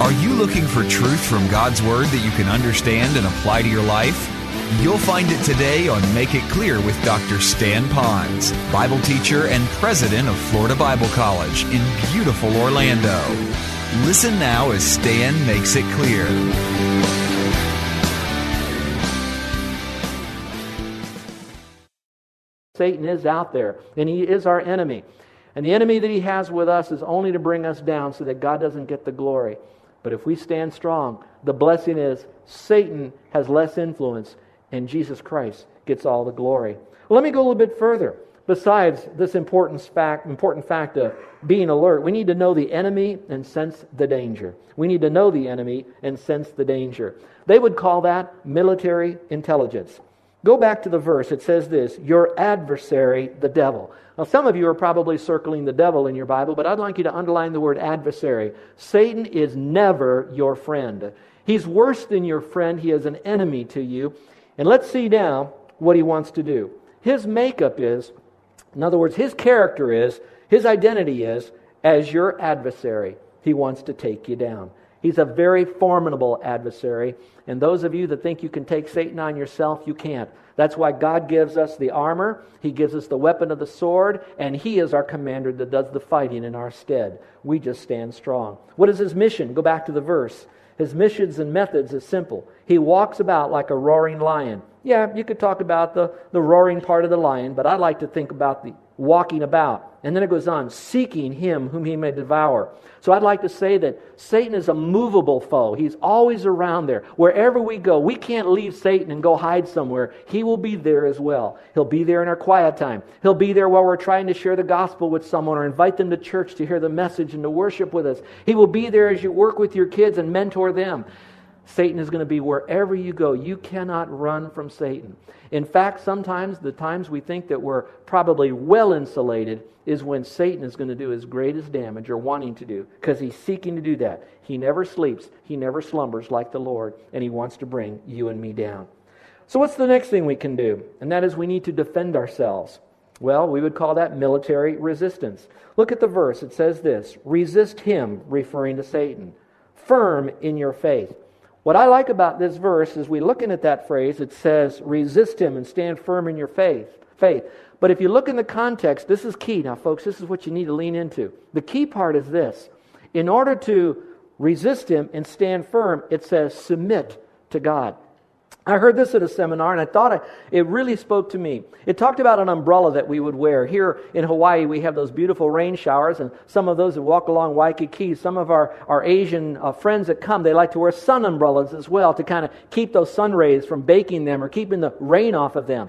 Are you looking for truth from God's Word that you can understand and apply to your life? You'll find it today on Make It Clear with Dr. Stan Ponz, Bible teacher and president of Florida Bible College in beautiful Orlando. Listen now as Stan makes it clear. Satan is out there, and he is our enemy. And the enemy that he has with us is only to bring us down so that God doesn't get the glory. But if we stand strong, the blessing is Satan has less influence and Jesus Christ gets all the glory. Let me go a little bit further. Besides this important fact, important fact of being alert, we need to know the enemy and sense the danger. We need to know the enemy and sense the danger. They would call that military intelligence. Go back to the verse. It says this Your adversary, the devil. Now, some of you are probably circling the devil in your Bible, but I'd like you to underline the word adversary. Satan is never your friend. He's worse than your friend, he is an enemy to you. And let's see now what he wants to do. His makeup is, in other words, his character is, his identity is, as your adversary. He wants to take you down. He's a very formidable adversary. And those of you that think you can take Satan on yourself, you can't. That's why God gives us the armor, He gives us the weapon of the sword, and He is our commander that does the fighting in our stead. We just stand strong. What is His mission? Go back to the verse. His missions and methods is simple. He walks about like a roaring lion. Yeah, you could talk about the, the roaring part of the lion, but I like to think about the walking about. And then it goes on, seeking him whom he may devour. So I'd like to say that Satan is a movable foe. He's always around there. Wherever we go, we can't leave Satan and go hide somewhere. He will be there as well. He'll be there in our quiet time. He'll be there while we're trying to share the gospel with someone or invite them to church to hear the message and to worship with us. He will be there as you work with your kids and mentor them. Satan is going to be wherever you go. You cannot run from Satan. In fact, sometimes the times we think that we're probably well insulated is when Satan is going to do his greatest damage or wanting to do, because he's seeking to do that. He never sleeps, he never slumbers like the Lord, and he wants to bring you and me down. So, what's the next thing we can do? And that is we need to defend ourselves. Well, we would call that military resistance. Look at the verse. It says this resist him, referring to Satan, firm in your faith. What I like about this verse is we looking at that phrase, it says, resist him and stand firm in your faith. Faith. But if you look in the context, this is key. Now, folks, this is what you need to lean into. The key part is this. In order to resist him and stand firm, it says submit to God. I heard this at a seminar and I thought I, it really spoke to me. It talked about an umbrella that we would wear. Here in Hawaii, we have those beautiful rain showers, and some of those that walk along Waikiki, some of our, our Asian uh, friends that come, they like to wear sun umbrellas as well to kind of keep those sun rays from baking them or keeping the rain off of them.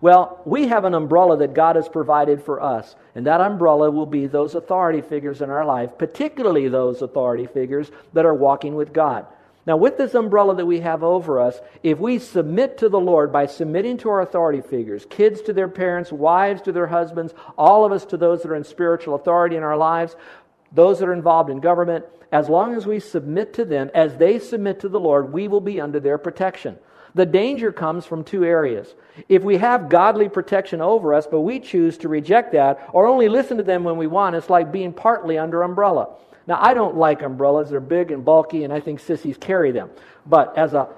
Well, we have an umbrella that God has provided for us, and that umbrella will be those authority figures in our life, particularly those authority figures that are walking with God. Now, with this umbrella that we have over us, if we submit to the Lord by submitting to our authority figures, kids to their parents, wives to their husbands, all of us to those that are in spiritual authority in our lives, those that are involved in government, as long as we submit to them, as they submit to the Lord, we will be under their protection. The danger comes from two areas. If we have godly protection over us, but we choose to reject that or only listen to them when we want, it's like being partly under umbrella. Now, I don't like umbrellas. They're big and bulky, and I think sissies carry them. But as a,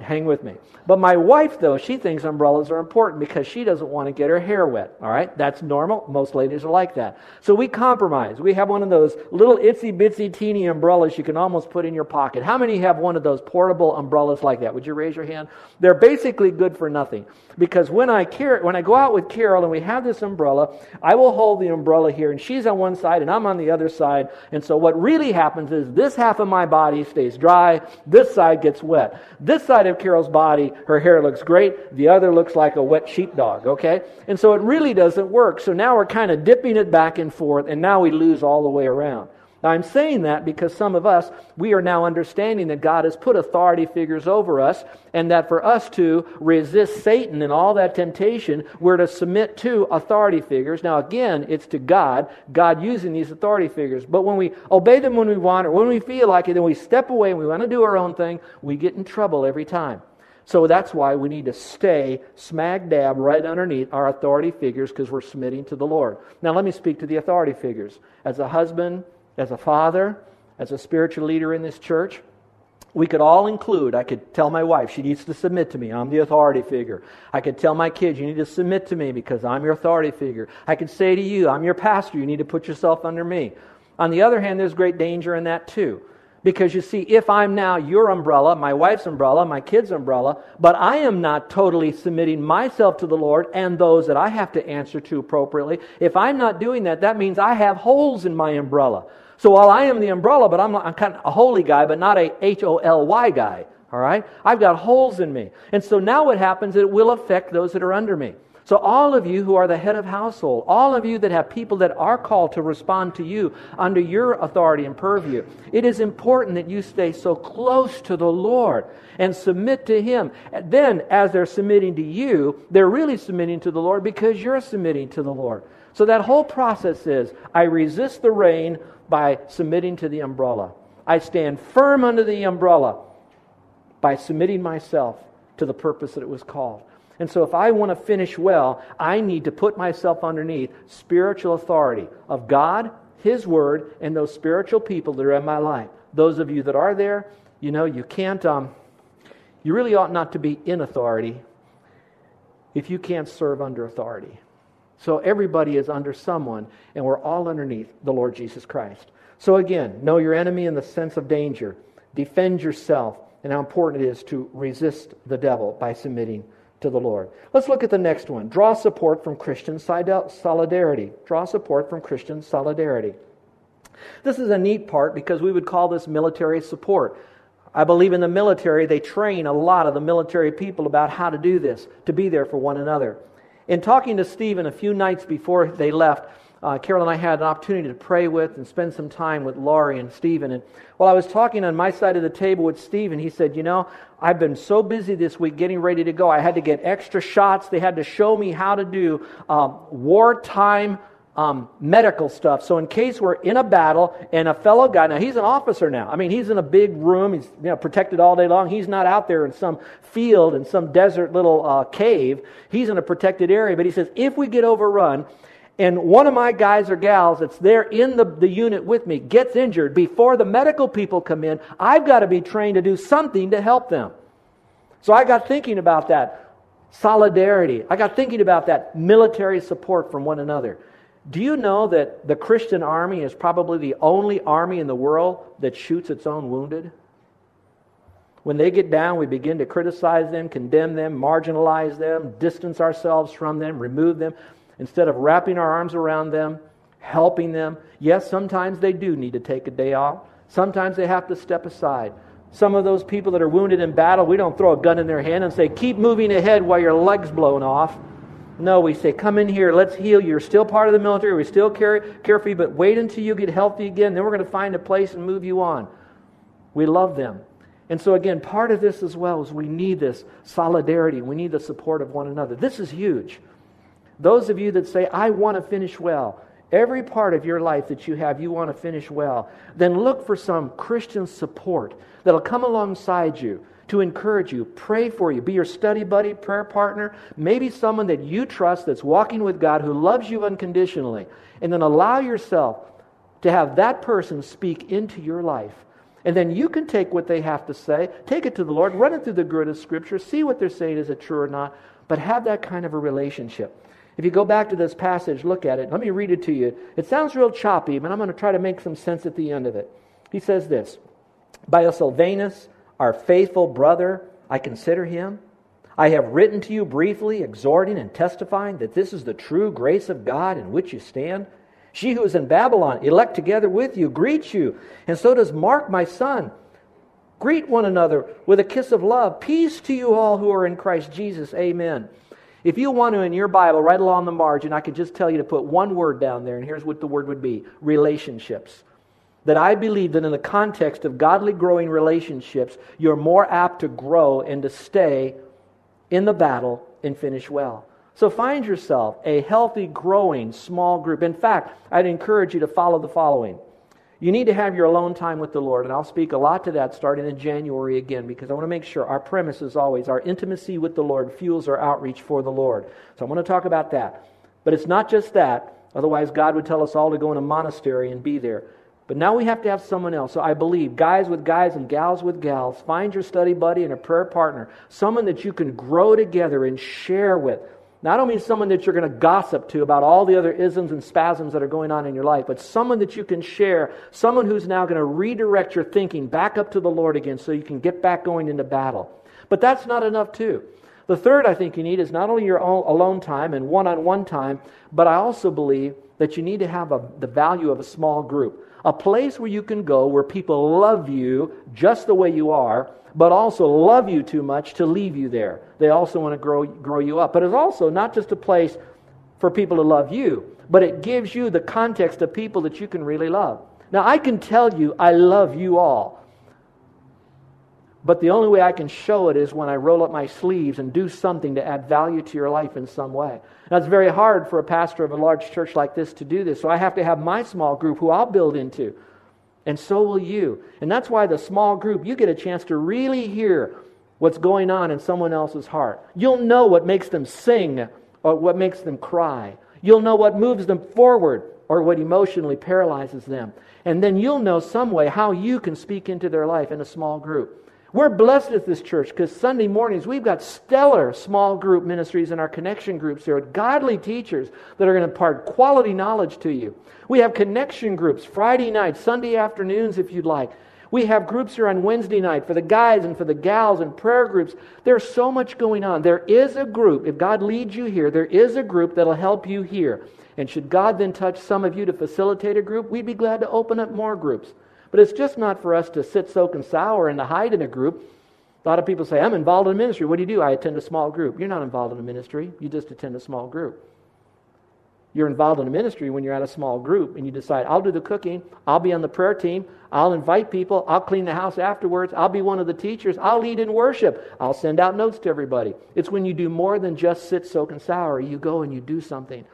hang with me. But my wife, though, she thinks umbrellas are important because she doesn't want to get her hair wet. All right? That's normal. Most ladies are like that. So we compromise. We have one of those little itsy bitsy teeny umbrellas you can almost put in your pocket. How many have one of those portable umbrellas like that? Would you raise your hand? They're basically good for nothing. Because when I, car- when I go out with Carol and we have this umbrella, I will hold the umbrella here and she's on one side and I'm on the other side. And so what really happens is this half of my body stays dry, this side gets wet. This side side of Carol's body, her hair looks great. The other looks like a wet sheepdog, okay? And so it really doesn't work. So now we're kind of dipping it back and forth, and now we lose all the way around. Now, I'm saying that because some of us, we are now understanding that God has put authority figures over us, and that for us to resist Satan and all that temptation, we're to submit to authority figures. Now, again, it's to God, God using these authority figures. But when we obey them when we want or when we feel like it, then we step away and we want to do our own thing, we get in trouble every time. So that's why we need to stay smack dab right underneath our authority figures because we're submitting to the Lord. Now, let me speak to the authority figures. As a husband, as a father, as a spiritual leader in this church, we could all include, I could tell my wife, she needs to submit to me. I'm the authority figure. I could tell my kids, you need to submit to me because I'm your authority figure. I could say to you, I'm your pastor. You need to put yourself under me. On the other hand, there's great danger in that too. Because you see, if I'm now your umbrella, my wife's umbrella, my kid's umbrella, but I am not totally submitting myself to the Lord and those that I have to answer to appropriately, if I'm not doing that, that means I have holes in my umbrella. So while I am the umbrella, but I'm, I'm kind of a holy guy, but not a H O L Y guy. All right? I've got holes in me. And so now what happens, is it will affect those that are under me. So, all of you who are the head of household, all of you that have people that are called to respond to you under your authority and purview, it is important that you stay so close to the Lord and submit to Him. Then, as they're submitting to you, they're really submitting to the Lord because you're submitting to the Lord. So, that whole process is I resist the rain by submitting to the umbrella. I stand firm under the umbrella by submitting myself to the purpose that it was called. And so, if I want to finish well, I need to put myself underneath spiritual authority of God, His Word, and those spiritual people that are in my life. Those of you that are there, you know, you can't, um, you really ought not to be in authority if you can't serve under authority. So everybody is under someone, and we're all underneath the Lord Jesus Christ. So again, know your enemy in the sense of danger, defend yourself, and how important it is to resist the devil by submitting to the Lord. Let's look at the next one. Draw support from Christian uh, solidarity. Draw support from Christian solidarity. This is a neat part because we would call this military support. I believe in the military, they train a lot of the military people about how to do this, to be there for one another. In talking to Stephen a few nights before they left, uh, Carol and I had an opportunity to pray with and spend some time with Laurie and Stephen. And while I was talking on my side of the table with Stephen, he said, You know, I've been so busy this week getting ready to go. I had to get extra shots. They had to show me how to do um, wartime um, medical stuff. So in case we're in a battle and a fellow guy, now he's an officer now. I mean, he's in a big room. He's you know, protected all day long. He's not out there in some field in some desert little uh, cave. He's in a protected area. But he says, if we get overrun and one of my guys or gals that's there in the, the unit with me gets injured before the medical people come in, I've got to be trained to do something to help them. So I got thinking about that solidarity. I got thinking about that military support from one another. Do you know that the Christian army is probably the only army in the world that shoots its own wounded? When they get down, we begin to criticize them, condemn them, marginalize them, distance ourselves from them, remove them, instead of wrapping our arms around them, helping them. Yes, sometimes they do need to take a day off. Sometimes they have to step aside. Some of those people that are wounded in battle, we don't throw a gun in their hand and say, keep moving ahead while your leg's blown off. No, we say, come in here, let's heal. You're still part of the military. We still care, care for you, but wait until you get healthy again. Then we're going to find a place and move you on. We love them. And so, again, part of this as well is we need this solidarity. We need the support of one another. This is huge. Those of you that say, I want to finish well, every part of your life that you have, you want to finish well, then look for some Christian support that'll come alongside you to encourage you, pray for you, be your study buddy, prayer partner, maybe someone that you trust that's walking with God who loves you unconditionally. And then allow yourself to have that person speak into your life. And then you can take what they have to say, take it to the Lord, run it through the grid of Scripture, see what they're saying, is it true or not, but have that kind of a relationship. If you go back to this passage, look at it. Let me read it to you. It sounds real choppy, but I'm going to try to make some sense at the end of it. He says this By a Silvanus, our faithful brother, I consider him. I have written to you briefly, exhorting and testifying that this is the true grace of God in which you stand. She who is in Babylon, elect together with you, greets you, and so does Mark, my son. Greet one another with a kiss of love. Peace to you all who are in Christ Jesus. Amen. If you want to, in your Bible, right along the margin, I could just tell you to put one word down there, and here's what the word would be relationships. That I believe that in the context of godly growing relationships, you're more apt to grow and to stay in the battle and finish well. So find yourself a healthy, growing, small group. In fact, I'd encourage you to follow the following. You need to have your alone time with the Lord, and I'll speak a lot to that starting in January again because I want to make sure our premise is always our intimacy with the Lord fuels our outreach for the Lord. So I want to talk about that. But it's not just that, otherwise, God would tell us all to go in a monastery and be there. But now we have to have someone else. So I believe guys with guys and gals with gals, find your study buddy and a prayer partner, someone that you can grow together and share with. Now, I don't mean someone that you're going to gossip to about all the other isms and spasms that are going on in your life, but someone that you can share, someone who's now going to redirect your thinking back up to the Lord again so you can get back going into battle. But that's not enough, too. The third I think you need is not only your own alone time and one on one time, but I also believe that you need to have a, the value of a small group. A place where you can go where people love you just the way you are but also love you too much to leave you there. They also want to grow, grow you up. But it's also not just a place for people to love you, but it gives you the context of people that you can really love. Now, I can tell you I love you all. But the only way I can show it is when I roll up my sleeves and do something to add value to your life in some way. Now, it's very hard for a pastor of a large church like this to do this. So I have to have my small group who I'll build into and so will you. And that's why the small group, you get a chance to really hear what's going on in someone else's heart. You'll know what makes them sing or what makes them cry. You'll know what moves them forward or what emotionally paralyzes them. And then you'll know some way how you can speak into their life in a small group. We're blessed at this church because Sunday mornings we've got stellar small group ministries in our connection groups. There are godly teachers that are going to impart quality knowledge to you. We have connection groups Friday nights, Sunday afternoons if you'd like. We have groups here on Wednesday night for the guys and for the gals and prayer groups. There's so much going on. There is a group, if God leads you here, there is a group that'll help you here. And should God then touch some of you to facilitate a group, we'd be glad to open up more groups. But it's just not for us to sit, soak, and sour and to hide in a group. A lot of people say, I'm involved in ministry. What do you do? I attend a small group. You're not involved in a ministry, you just attend a small group. You're involved in a ministry when you're at a small group and you decide, I'll do the cooking, I'll be on the prayer team, I'll invite people, I'll clean the house afterwards, I'll be one of the teachers, I'll lead in worship, I'll send out notes to everybody. It's when you do more than just sit, soak, and sour. You go and you do something.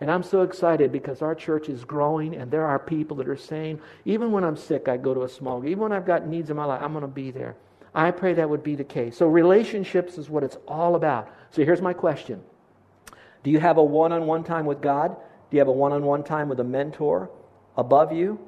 And I'm so excited because our church is growing and there are people that are saying, even when I'm sick, I go to a small group. Even when I've got needs in my life, I'm going to be there. I pray that would be the case. So, relationships is what it's all about. So, here's my question Do you have a one on one time with God? Do you have a one on one time with a mentor above you?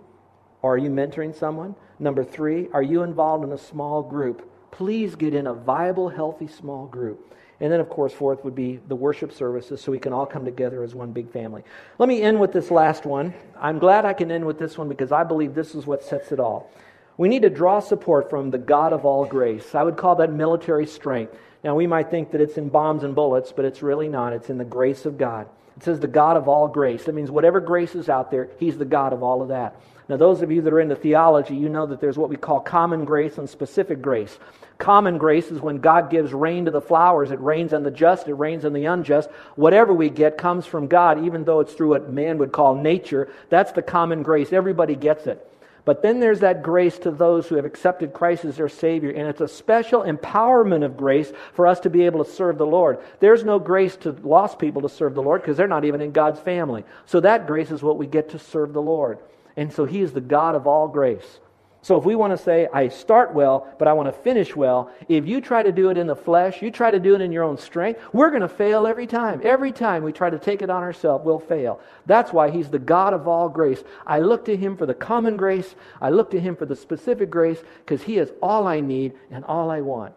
Or are you mentoring someone? Number three, are you involved in a small group? Please get in a viable, healthy small group. And then, of course, fourth would be the worship services so we can all come together as one big family. Let me end with this last one. I'm glad I can end with this one because I believe this is what sets it all. We need to draw support from the God of all grace. I would call that military strength. Now, we might think that it's in bombs and bullets, but it's really not. It's in the grace of God. It says the God of all grace. That means whatever grace is out there, He's the God of all of that. Now, those of you that are into theology, you know that there's what we call common grace and specific grace. Common grace is when God gives rain to the flowers. It rains on the just, it rains on the unjust. Whatever we get comes from God, even though it's through what man would call nature. That's the common grace. Everybody gets it. But then there's that grace to those who have accepted Christ as their Savior, and it's a special empowerment of grace for us to be able to serve the Lord. There's no grace to lost people to serve the Lord because they're not even in God's family. So that grace is what we get to serve the Lord. And so He is the God of all grace. So if we want to say, I start well, but I want to finish well, if you try to do it in the flesh, you try to do it in your own strength, we're going to fail every time. Every time we try to take it on ourselves, we'll fail. That's why He's the God of all grace. I look to Him for the common grace, I look to Him for the specific grace, because He is all I need and all I want.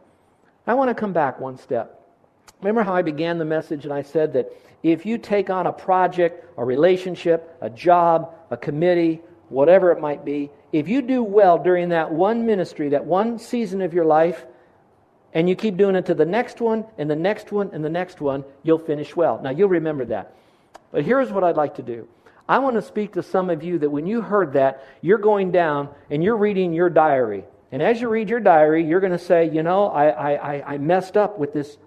I want to come back one step. Remember how I began the message and I said that if you take on a project, a relationship, a job, a committee, whatever it might be, if you do well during that one ministry, that one season of your life, and you keep doing it to the next one, and the next one, and the next one, you'll finish well. Now, you'll remember that. But here's what I'd like to do I want to speak to some of you that when you heard that, you're going down and you're reading your diary And as you read your diary, you're going to say, you know, I, I, I messed up with this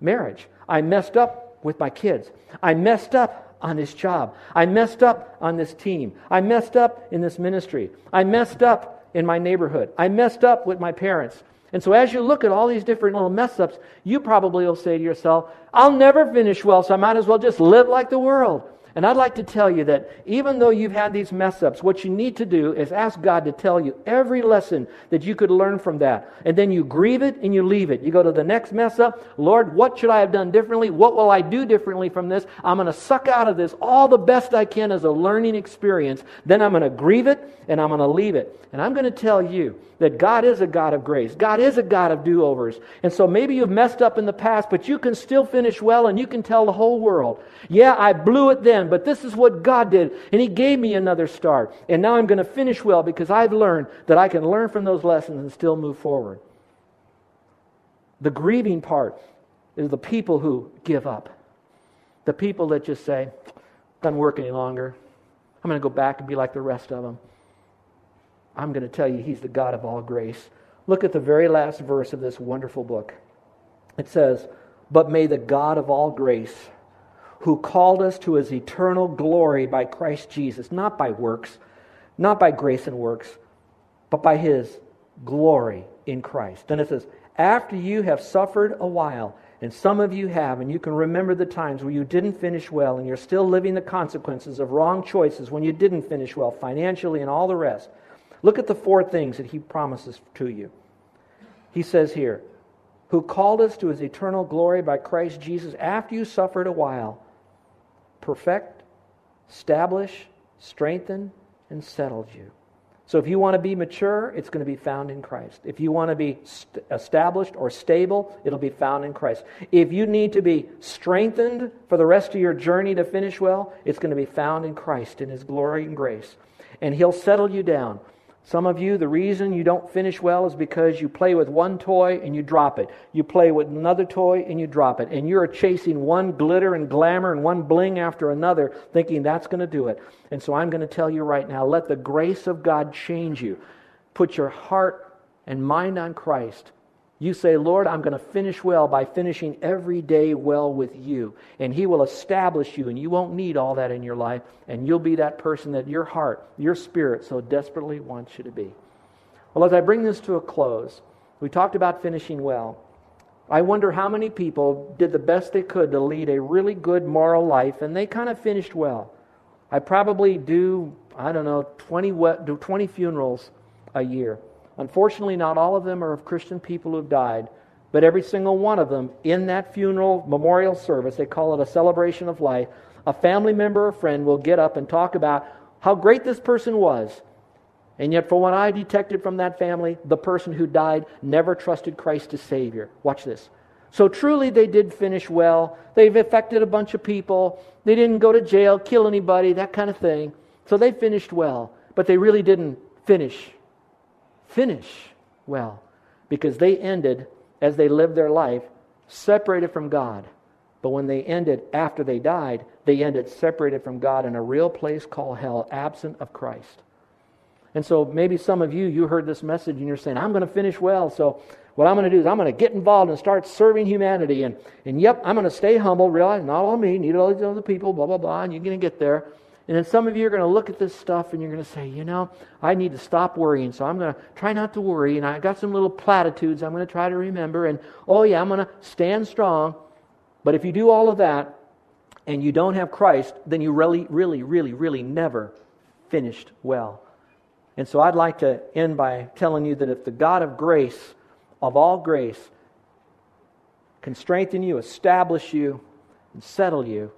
marriage. I messed up with my kids. I messed up on this job. I messed up on this team. I messed up in this ministry. I messed up in my neighborhood. I messed up with my parents. And so, as you look at all these different little mess ups, you probably will say to yourself, I'll never finish well, so I might as well just live like the world. And I'd like to tell you that even though you've had these mess ups, what you need to do is ask God to tell you every lesson that you could learn from that. And then you grieve it and you leave it. You go to the next mess up. Lord, what should I have done differently? What will I do differently from this? I'm going to suck out of this all the best I can as a learning experience. Then I'm going to grieve it and I'm going to leave it. And I'm going to tell you that God is a God of grace. God is a God of do overs. And so maybe you've messed up in the past, but you can still finish well and you can tell the whole world, yeah, I blew it then, but this is what God did. And He gave me another start. And now I'm going to finish well because I've learned that I can learn from those lessons and still move forward. The grieving part is the people who give up. The people that just say, doesn't work any longer. I'm going to go back and be like the rest of them. I'm going to tell you, He's the God of all grace. Look at the very last verse of this wonderful book. It says, But may the God of all grace, who called us to his eternal glory by Christ Jesus, not by works, not by grace and works, but by his glory in Christ. Then it says, After you have suffered a while, and some of you have, and you can remember the times where you didn't finish well, and you're still living the consequences of wrong choices when you didn't finish well financially and all the rest. Look at the four things that he promises to you. He says here, who called us to his eternal glory by Christ Jesus after you suffered a while, perfect, establish, strengthen, and settled you. So if you want to be mature, it's going to be found in Christ. If you want to be st- established or stable, it'll be found in Christ. If you need to be strengthened for the rest of your journey to finish well, it's going to be found in Christ, in His glory and grace. And He'll settle you down. Some of you, the reason you don't finish well is because you play with one toy and you drop it. You play with another toy and you drop it. And you're chasing one glitter and glamour and one bling after another, thinking that's going to do it. And so I'm going to tell you right now let the grace of God change you. Put your heart and mind on Christ you say, Lord, I'm going to finish well by finishing every day well with you. And He will establish you, and you won't need all that in your life. And you'll be that person that your heart, your spirit so desperately wants you to be. Well, as I bring this to a close, we talked about finishing well. I wonder how many people did the best they could to lead a really good moral life, and they kind of finished well. I probably do, I don't know, 20, 20 funerals a year. Unfortunately, not all of them are of Christian people who have died, but every single one of them in that funeral memorial service, they call it a celebration of life, a family member or friend will get up and talk about how great this person was. And yet, for what I detected from that family, the person who died never trusted Christ as Savior. Watch this. So truly, they did finish well. They've affected a bunch of people. They didn't go to jail, kill anybody, that kind of thing. So they finished well. But they really didn't finish finish well because they ended as they lived their life separated from God. But when they ended after they died, they ended separated from God in a real place called hell, absent of Christ. And so maybe some of you, you heard this message and you're saying, I'm going to finish well. So what I'm going to do is I'm going to get involved and start serving humanity. And, and yep, I'm going to stay humble, realize not all me, need all these other people, blah, blah, blah. And you're going to get there. And then some of you are going to look at this stuff and you're going to say, you know, I need to stop worrying. So I'm going to try not to worry. And I got some little platitudes I'm going to try to remember. And oh, yeah, I'm going to stand strong. But if you do all of that and you don't have Christ, then you really, really, really, really never finished well. And so I'd like to end by telling you that if the God of grace, of all grace, can strengthen you, establish you, and settle you,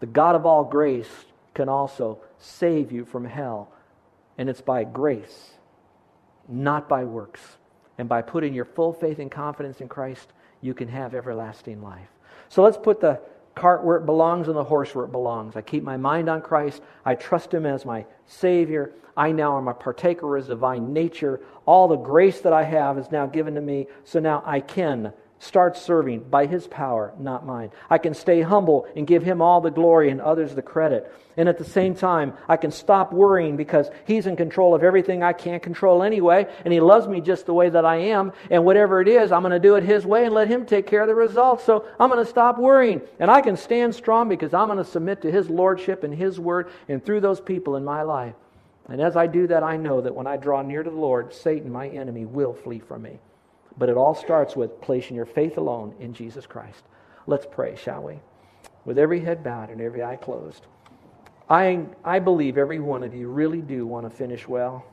the God of all grace can also save you from hell. And it's by grace, not by works. And by putting your full faith and confidence in Christ, you can have everlasting life. So let's put the cart where it belongs and the horse where it belongs. I keep my mind on Christ. I trust Him as my Savior. I now am a partaker of His divine nature. All the grace that I have is now given to me. So now I can start serving by His power, not mine. I can stay humble and give Him all the glory and others the credit. And at the same time, I can stop worrying because He's in control of everything I can't control anyway, and He loves me just the way that I am. And whatever it is, I'm going to do it His way and let Him take care of the results. So I'm going to stop worrying. And I can stand strong because I'm going to submit to His Lordship and His Word and through those people in my life. And as I do that, I know that when I draw near to the Lord, Satan, my enemy, will flee from me. But it all starts with placing your faith alone in Jesus Christ. Let's pray, shall we? With every head bowed and every eye closed. I, I believe every one of you really do want to finish well.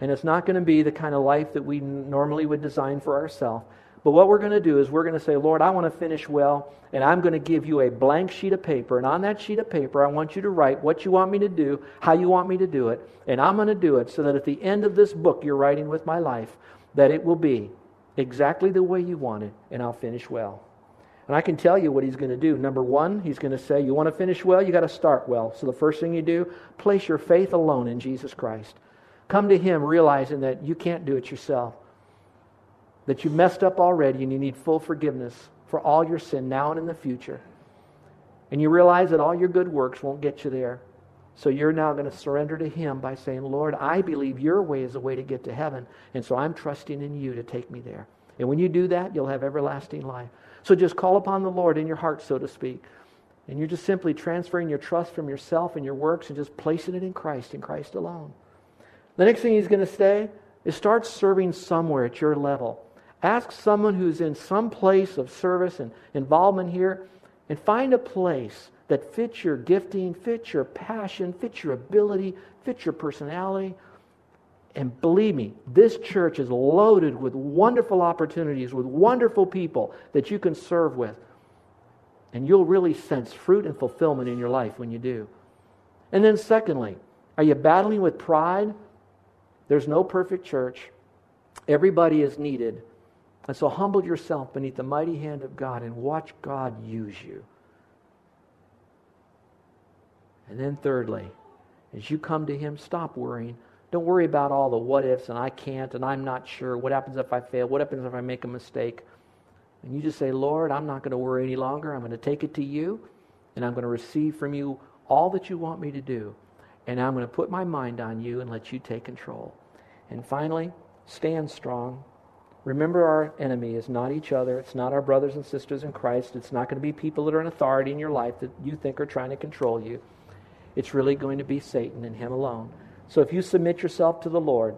And it's not going to be the kind of life that we normally would design for ourselves. But what we're going to do is we're going to say, Lord, I want to finish well, and I'm going to give you a blank sheet of paper. And on that sheet of paper, I want you to write what you want me to do, how you want me to do it, and I'm going to do it so that at the end of this book you're writing with my life, that it will be exactly the way you want it, and I'll finish well. And I can tell you what he's going to do. Number one, he's going to say, You want to finish well? You got to start well. So the first thing you do, place your faith alone in Jesus Christ. Come to him realizing that you can't do it yourself, that you messed up already and you need full forgiveness for all your sin now and in the future. And you realize that all your good works won't get you there. So you're now going to surrender to Him by saying, Lord, I believe your way is the way to get to heaven. And so I'm trusting in you to take me there. And when you do that, you'll have everlasting life. So just call upon the Lord in your heart, so to speak. And you're just simply transferring your trust from yourself and your works and just placing it in Christ, in Christ alone. The next thing He's going to say is start serving somewhere at your level. Ask someone who's in some place of service and involvement here and find a place that fits your gifting, fits your passion, fits your ability, fits your personality. And believe me, this church is loaded with wonderful opportunities, with wonderful people that you can serve with. And you'll really sense fruit and fulfillment in your life when you do. And then, secondly, are you battling with pride? There's no perfect church. Everybody is needed. And so humble yourself beneath the mighty hand of God and watch God use you. And then, thirdly, as you come to Him, stop worrying. Don't worry about all the what ifs and I can't and I'm not sure. What happens if I fail? What happens if I make a mistake? And you just say, Lord, I'm not going to worry any longer. I'm going to take it to you and I'm going to receive from you all that you want me to do. And I'm going to put my mind on you and let you take control. And finally, stand strong. Remember, our enemy is not each other. It's not our brothers and sisters in Christ. It's not going to be people that are in authority in your life that you think are trying to control you. It's really going to be Satan and him alone. So if you submit yourself to the Lord,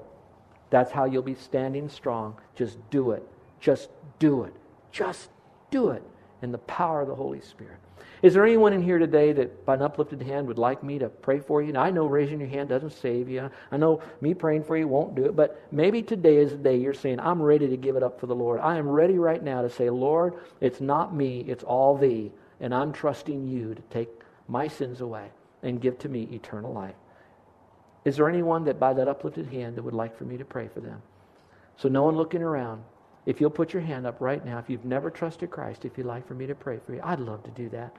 that's how you'll be standing strong. Just do it. Just do it. Just do it in the power of the Holy Spirit. Is there anyone in here today that, by an uplifted hand, would like me to pray for you? I know raising your hand doesn't save you. I know me praying for you won't do it, but maybe today is the day you're saying, I'm ready to give it up for the Lord. I am ready right now to say, Lord, it's not me, it's all thee, and I'm trusting you to take my sins away and give to me eternal life. Is there anyone that by that uplifted hand that would like for me to pray for them? So, no one looking around. If you'll put your hand up right now, if you've never trusted Christ, if you'd like for me to pray for you, I'd love to do that.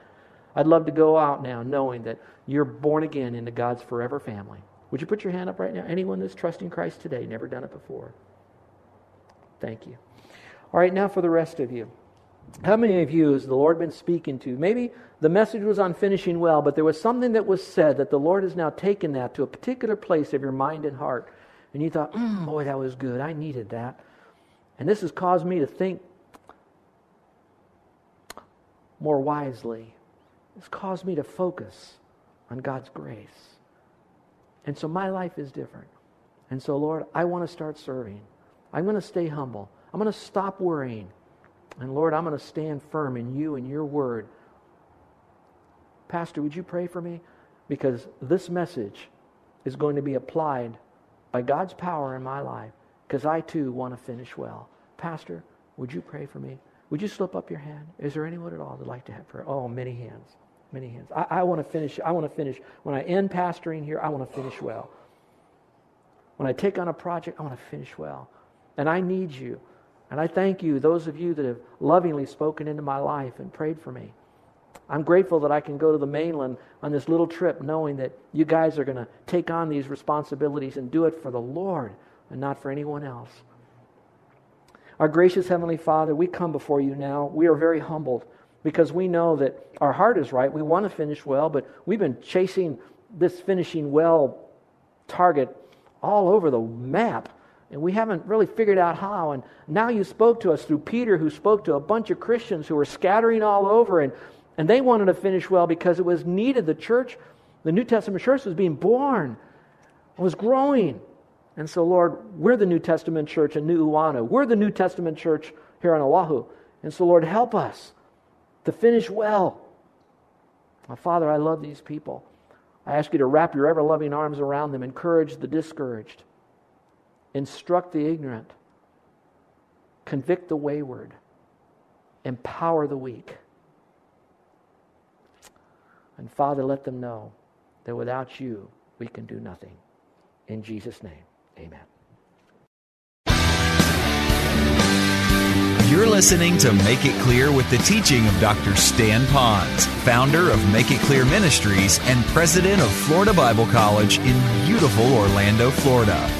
I'd love to go out now knowing that you're born again into God's forever family. Would you put your hand up right now? Anyone that's trusting Christ today, never done it before? Thank you. All right, now for the rest of you. How many of you has the Lord been speaking to? Maybe the message was on finishing well, but there was something that was said that the Lord has now taken that to a particular place of your mind and heart. And you thought, mm, boy, that was good. I needed that. And this has caused me to think more wisely it's caused me to focus on God's grace. And so my life is different. And so, Lord, I want to start serving. I'm going to stay humble. I'm going to stop worrying. And Lord, I'm going to stand firm in you and your word. Pastor, would you pray for me? Because this message is going to be applied by God's power in my life because I too want to finish well. Pastor, would you pray for me? Would you slip up your hand? Is there anyone at all that'd like to have prayer? Oh, many hands. Many hands. I, I want to finish. I want to finish. When I end pastoring here, I want to finish well. When I take on a project, I want to finish well. And I need you. And I thank you, those of you that have lovingly spoken into my life and prayed for me. I'm grateful that I can go to the mainland on this little trip knowing that you guys are going to take on these responsibilities and do it for the Lord and not for anyone else. Our gracious Heavenly Father, we come before you now. We are very humbled because we know that our heart is right. We want to finish well, but we've been chasing this finishing well target all over the map. And we haven't really figured out how. And now you spoke to us through Peter, who spoke to a bunch of Christians who were scattering all over. And, and they wanted to finish well because it was needed. The church, the New Testament church, was being born, was growing. And so, Lord, we're the New Testament church in New Nu'uanu. We're the New Testament church here on Oahu. And so, Lord, help us to finish well. My Father, I love these people. I ask you to wrap your ever loving arms around them, encourage the discouraged, instruct the ignorant, convict the wayward, empower the weak. And Father, let them know that without you, we can do nothing. In Jesus' name, amen. You're listening to Make It Clear with the teaching of Dr. Stan Ponz, founder of Make It Clear Ministries and president of Florida Bible College in beautiful Orlando, Florida.